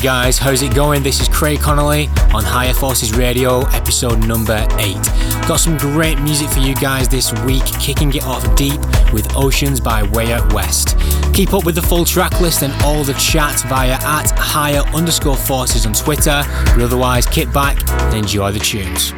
guys, how's it going? This is Craig Connelly on Higher Forces Radio, episode number 8. Got some great music for you guys this week, kicking it off deep with Oceans by Way Out West. Keep up with the full track list and all the chat via at higher underscore forces on Twitter, but otherwise, kick back and enjoy the tunes.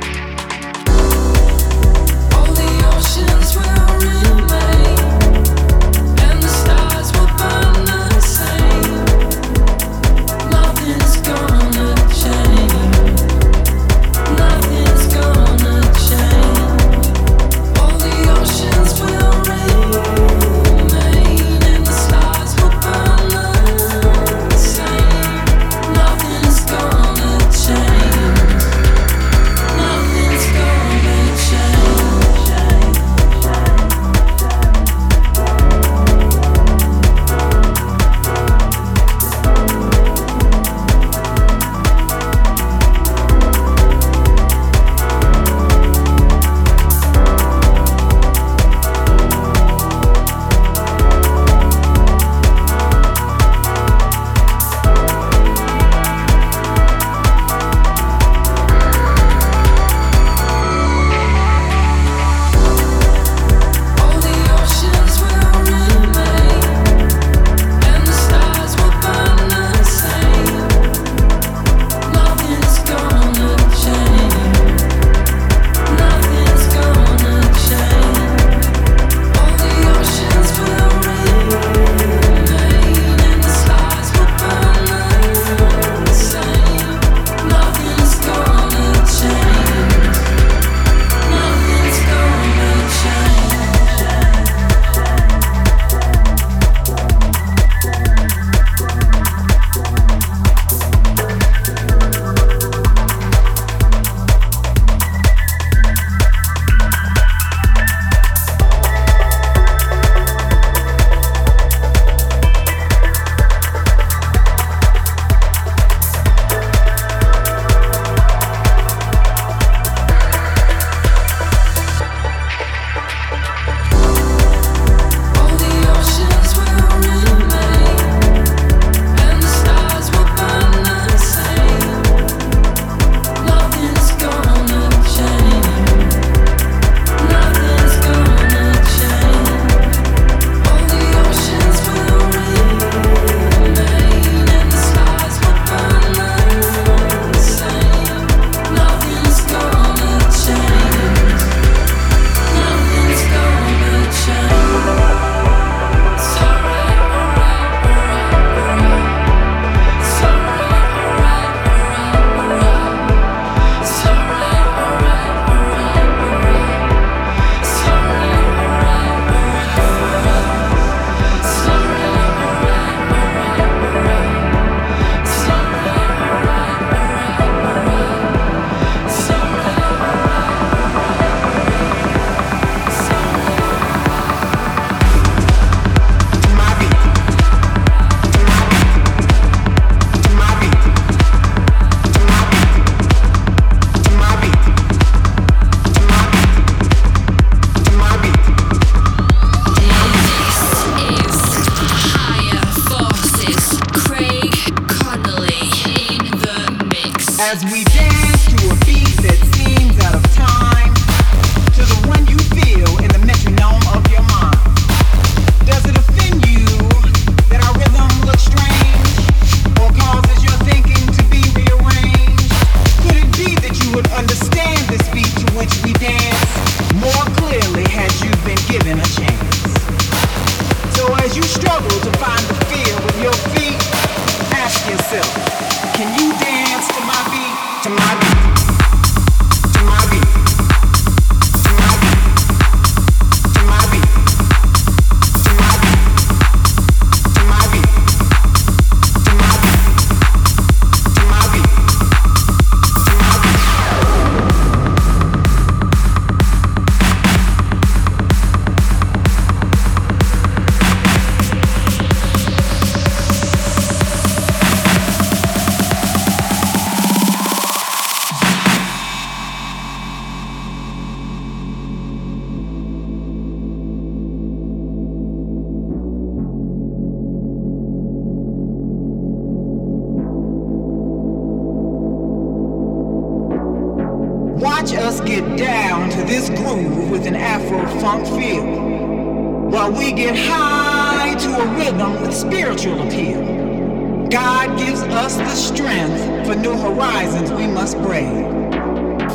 Us the strength for new horizons we must brave.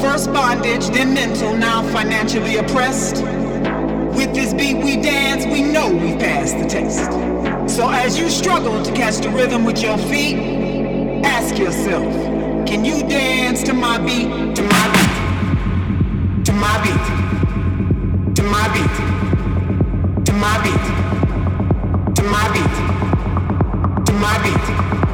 First bondage, then mental, now financially oppressed. With this beat we dance, we know we've passed the test. So as you struggle to catch the rhythm with your feet, ask yourself, can you dance to my beat, to my beat, to my beat, to my beat, to my beat, to my beat, to my beat,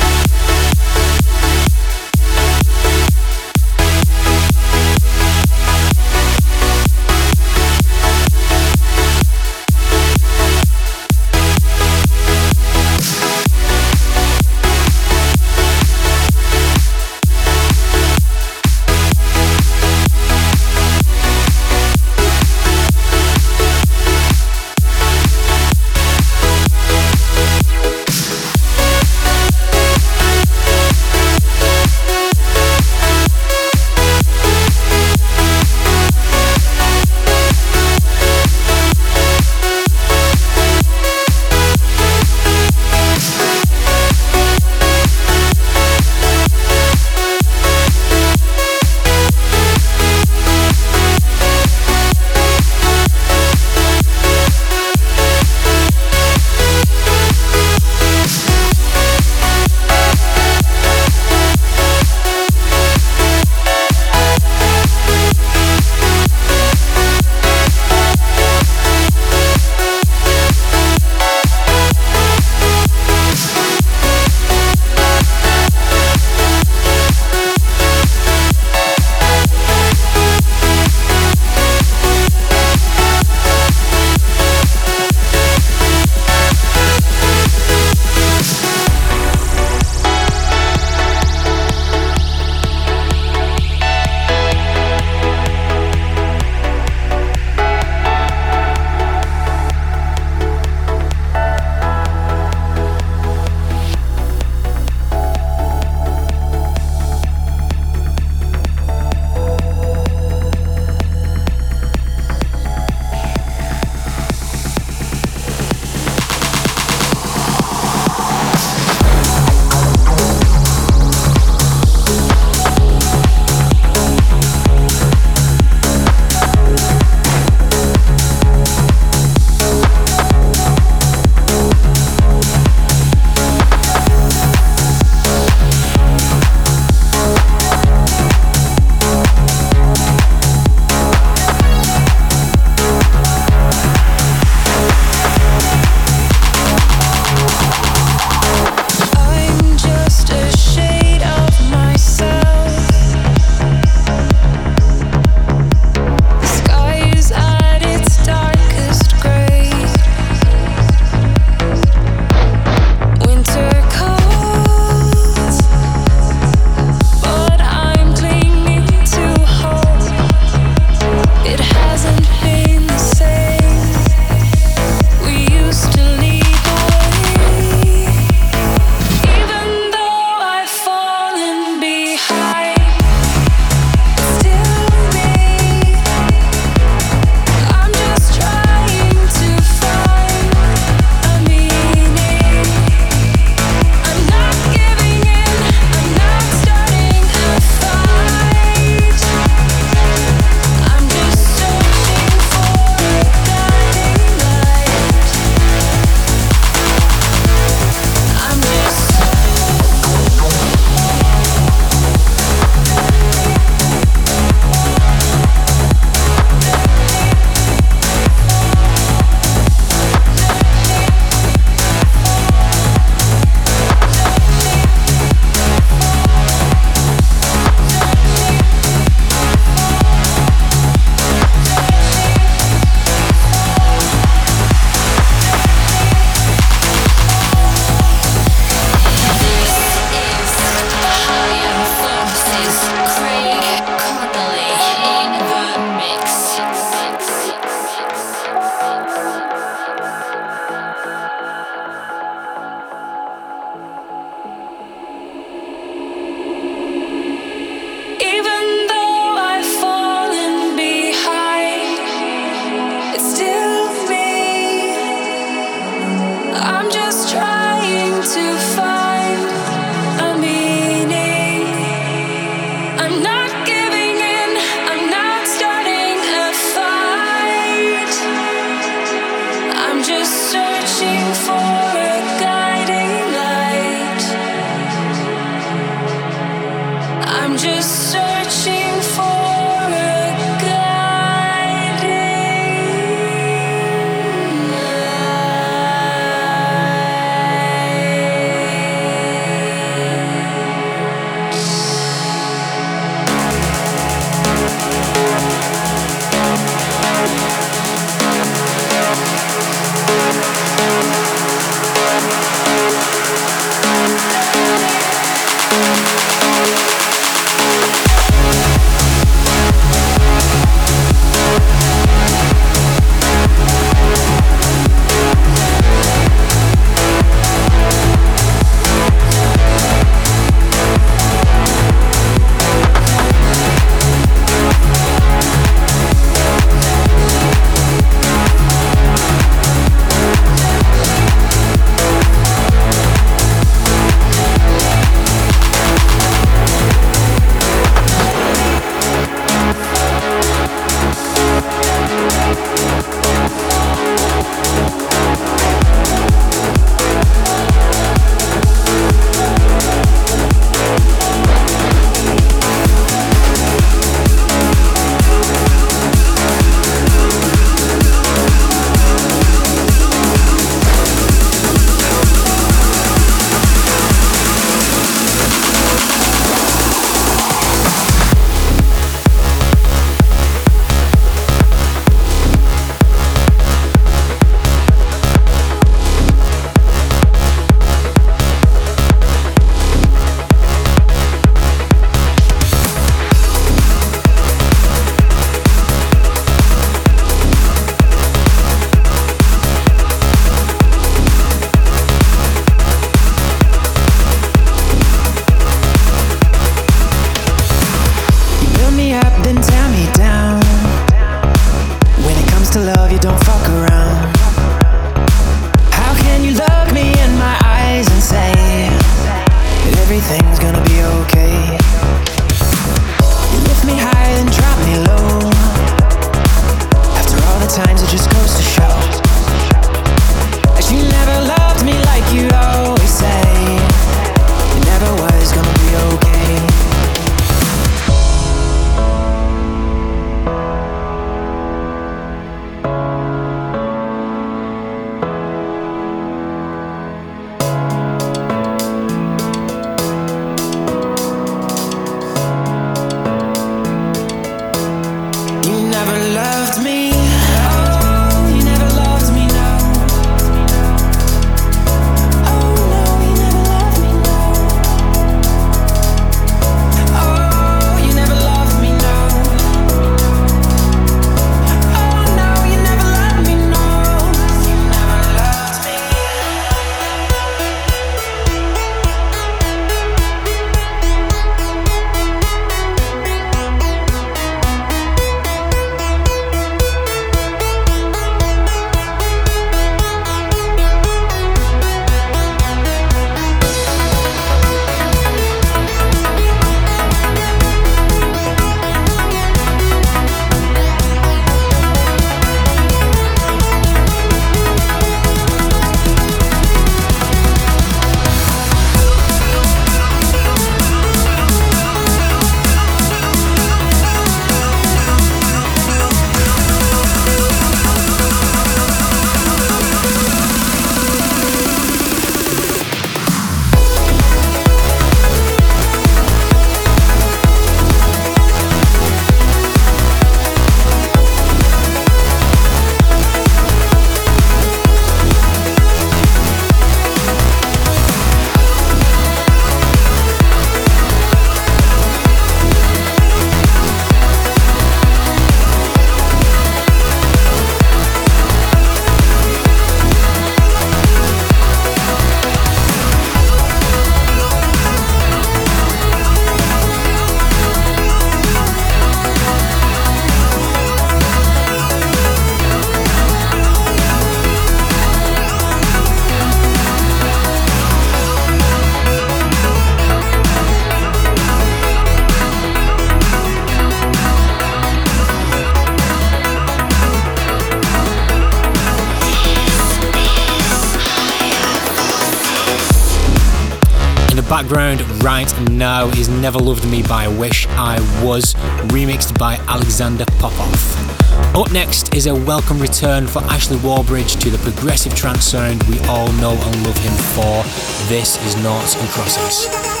background right now is Never Loved Me by Wish I Was, remixed by Alexander Popov. Up next is a welcome return for Ashley Wallbridge to the progressive trance sound we all know and love him for. This is Noughts and Crosses.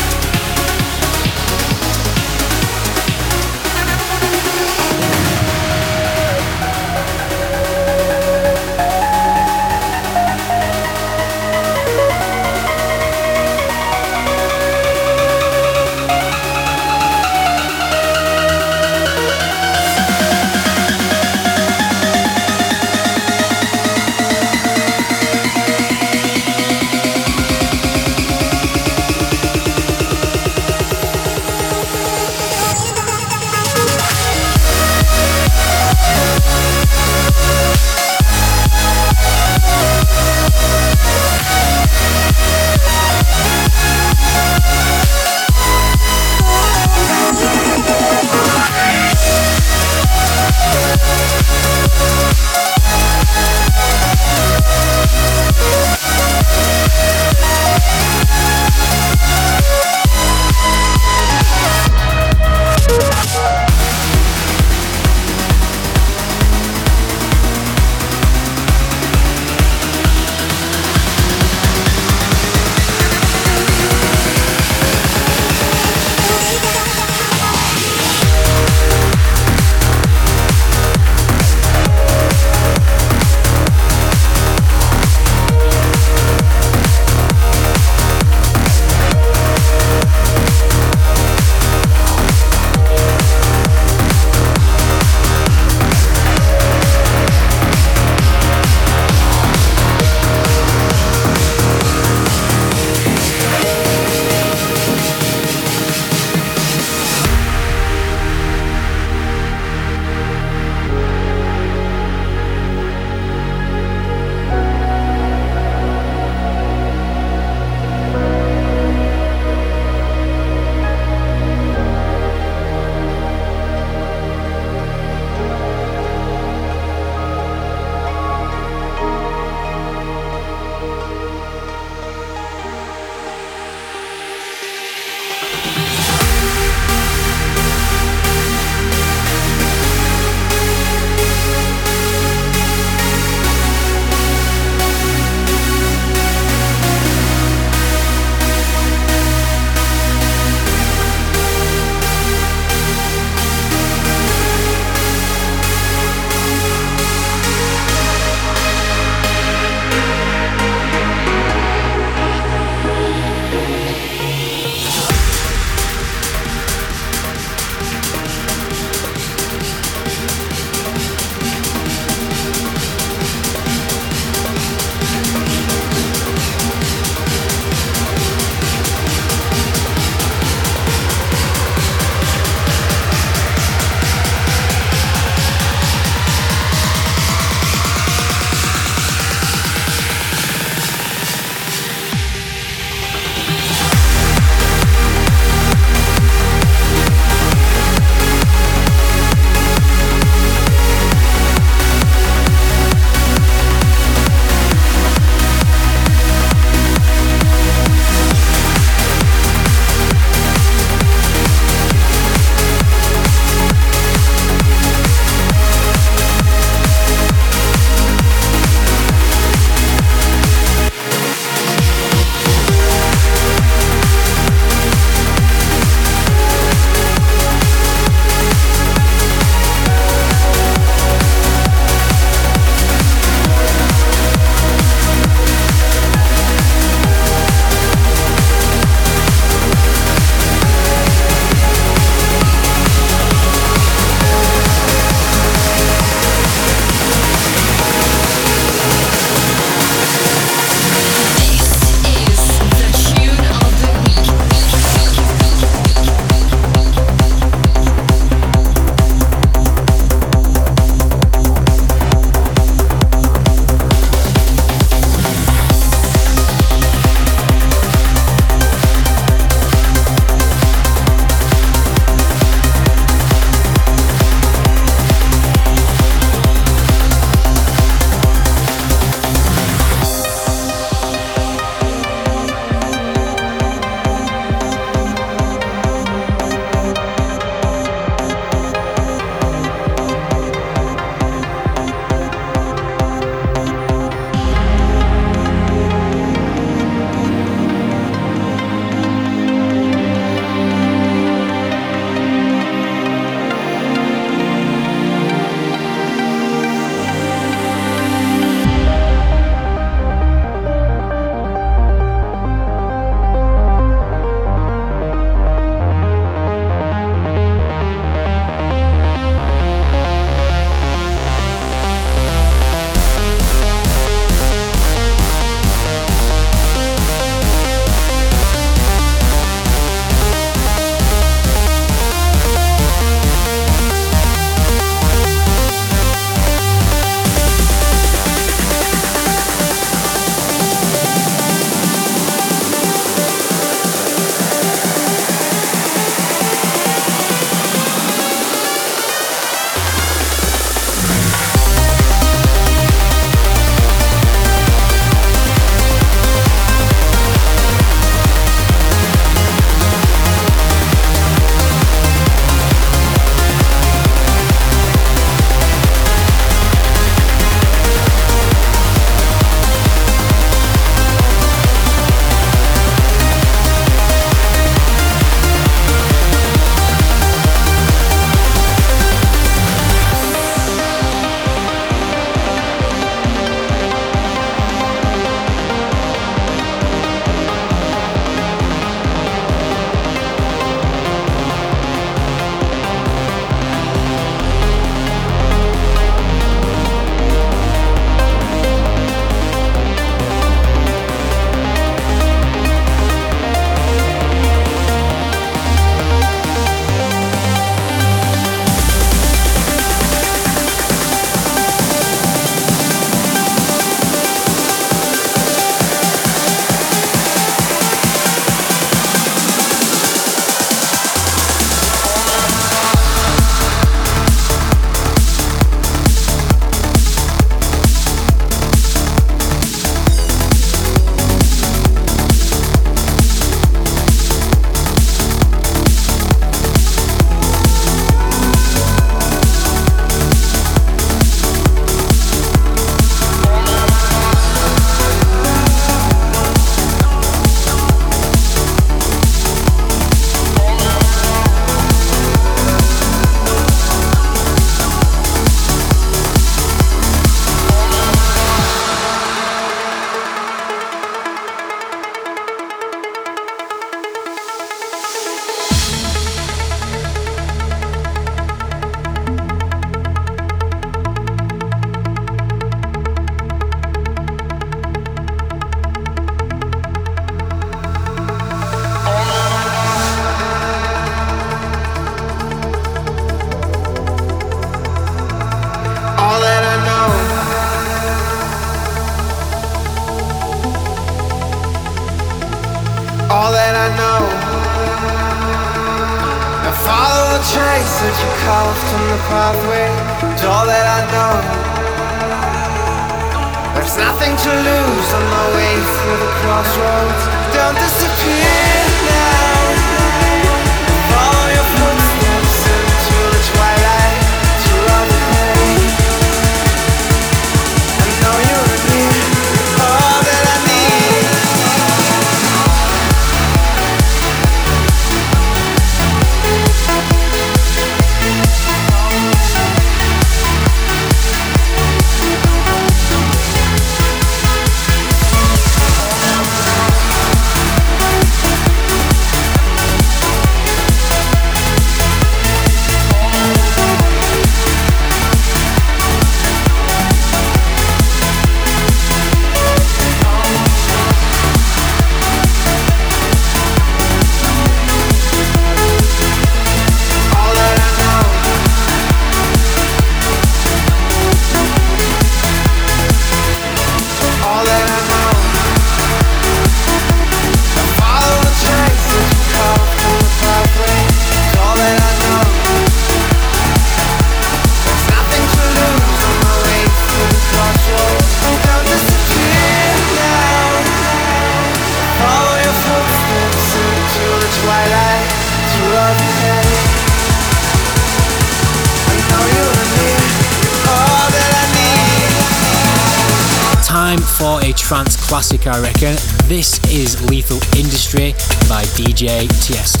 classic, I reckon. This is Lethal Industry by DJ Tiesto.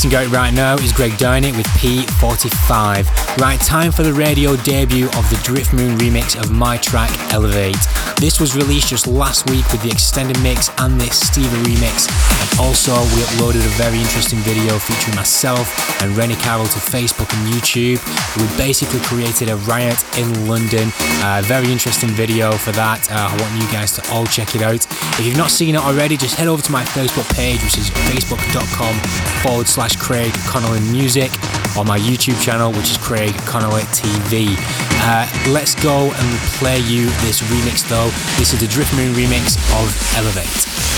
Mixing out right now is Greg Downey with P45. Right, time for the radio debut of the Driftmoon remix of my track Elevate. This was released just last week with the extended mix and the Stevie remix. And also, we uploaded a very interesting video featuring myself and Rennie Carroll to Facebook and YouTube. We basically created a riot in London. Uh, very interesting video for that. Uh, I want you guys to all check it out. If you've not seen it already, just head over to my Facebook page, which is facebook.com forward slash Craig Connelly Music, or my YouTube channel, which is Craig Connelly TV. Uh, let's go and play you this remix though. This is the Driftmoon remix of Elevate.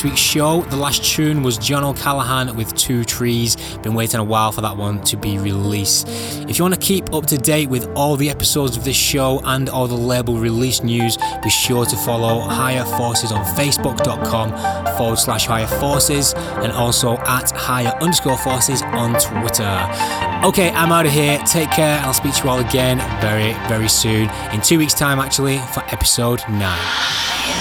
This week's show. The last tune was John O'Callaghan with Two Trees. Been waiting a while for that one to be released. If you want to keep up to date with all the episodes of this show and all the label release news, be sure to follow Higher Forces on facebook.com forward slash higher forces and also at higher underscore forces on Twitter. Okay, I'm out of here. Take care. I'll speak to you all again very, very soon. In two weeks' time, actually, for episode 9.